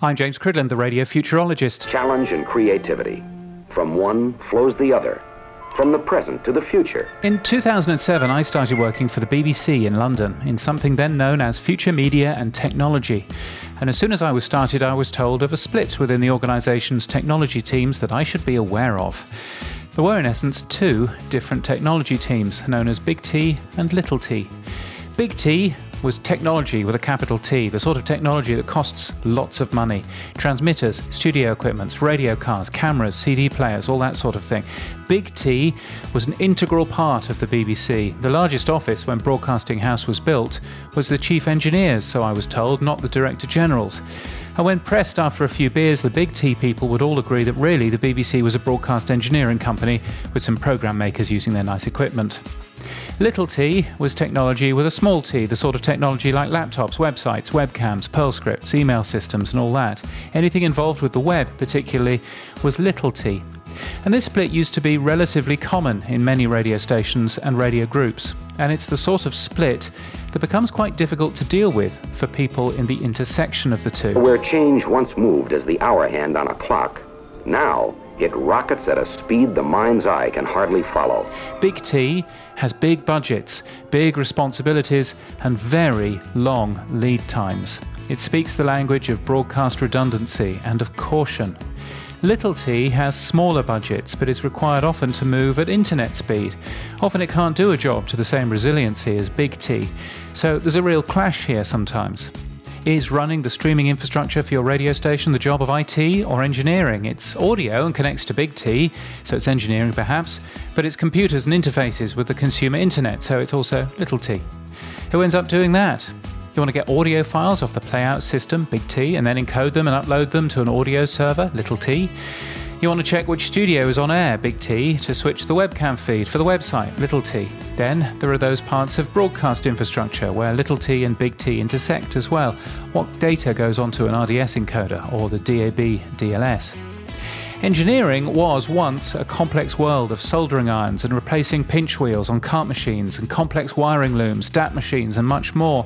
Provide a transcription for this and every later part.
I'm James Cridland, the radio futurologist. Challenge and creativity. From one flows the other. From the present to the future. In 2007, I started working for the BBC in London in something then known as Future Media and Technology. And as soon as I was started, I was told of a split within the organisation's technology teams that I should be aware of. There were, in essence, two different technology teams known as Big T and Little T. Big T was technology with a capital T, the sort of technology that costs lots of money. Transmitters, studio equipments, radio cars, cameras, CD players, all that sort of thing. Big T was an integral part of the BBC. The largest office when Broadcasting House was built was the chief engineers, so I was told, not the director generals. And when pressed after a few beers, the Big T people would all agree that really the BBC was a broadcast engineering company with some program makers using their nice equipment. Little t was technology with a small t, the sort of technology like laptops, websites, webcams, Perl scripts, email systems, and all that. Anything involved with the web, particularly, was little t. And this split used to be relatively common in many radio stations and radio groups. And it's the sort of split that becomes quite difficult to deal with for people in the intersection of the two. Where change once moved as the hour hand on a clock, now it rockets at a speed the mind's eye can hardly follow. Big T has big budgets, big responsibilities, and very long lead times. It speaks the language of broadcast redundancy and of caution. Little t has smaller budgets, but is required often to move at internet speed. Often it can't do a job to the same resiliency as Big T, so there's a real clash here sometimes. Is running the streaming infrastructure for your radio station the job of IT or engineering? It's audio and connects to Big T, so it's engineering perhaps, but it's computers and interfaces with the consumer internet, so it's also little t. Who ends up doing that? You want to get audio files off the playout system, Big T, and then encode them and upload them to an audio server, little t. You want to check which studio is on air, big T, to switch the webcam feed for the website, little t. Then there are those parts of broadcast infrastructure where little t and big T intersect as well. What data goes onto an RDS encoder or the DAB DLS? Engineering was once a complex world of soldering irons and replacing pinch wheels on cart machines and complex wiring looms, DAT machines, and much more.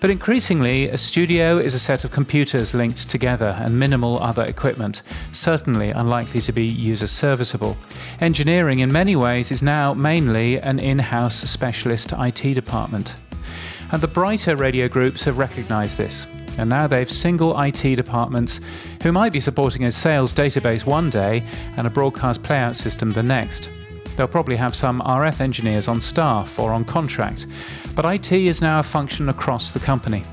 But increasingly, a studio is a set of computers linked together and minimal other equipment, certainly unlikely to be user serviceable. Engineering, in many ways, is now mainly an in house specialist IT department. And the brighter radio groups have recognized this. And now they've single IT departments who might be supporting a sales database one day and a broadcast playout system the next. They'll probably have some RF engineers on staff or on contract, but IT is now a function across the company.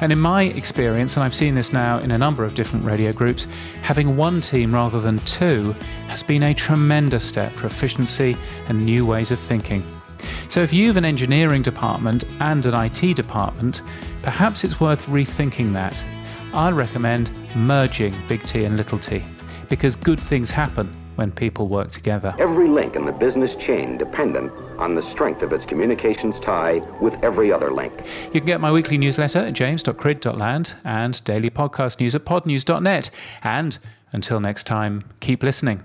And in my experience, and I've seen this now in a number of different radio groups, having one team rather than two has been a tremendous step for efficiency and new ways of thinking. So if you've an engineering department and an IT department, perhaps it's worth rethinking that. I'd recommend merging Big T and Little T because good things happen when people work together. Every link in the business chain dependent on the strength of its communications tie with every other link. You can get my weekly newsletter at james.crid.land and daily podcast news at podnews.net. And until next time, keep listening.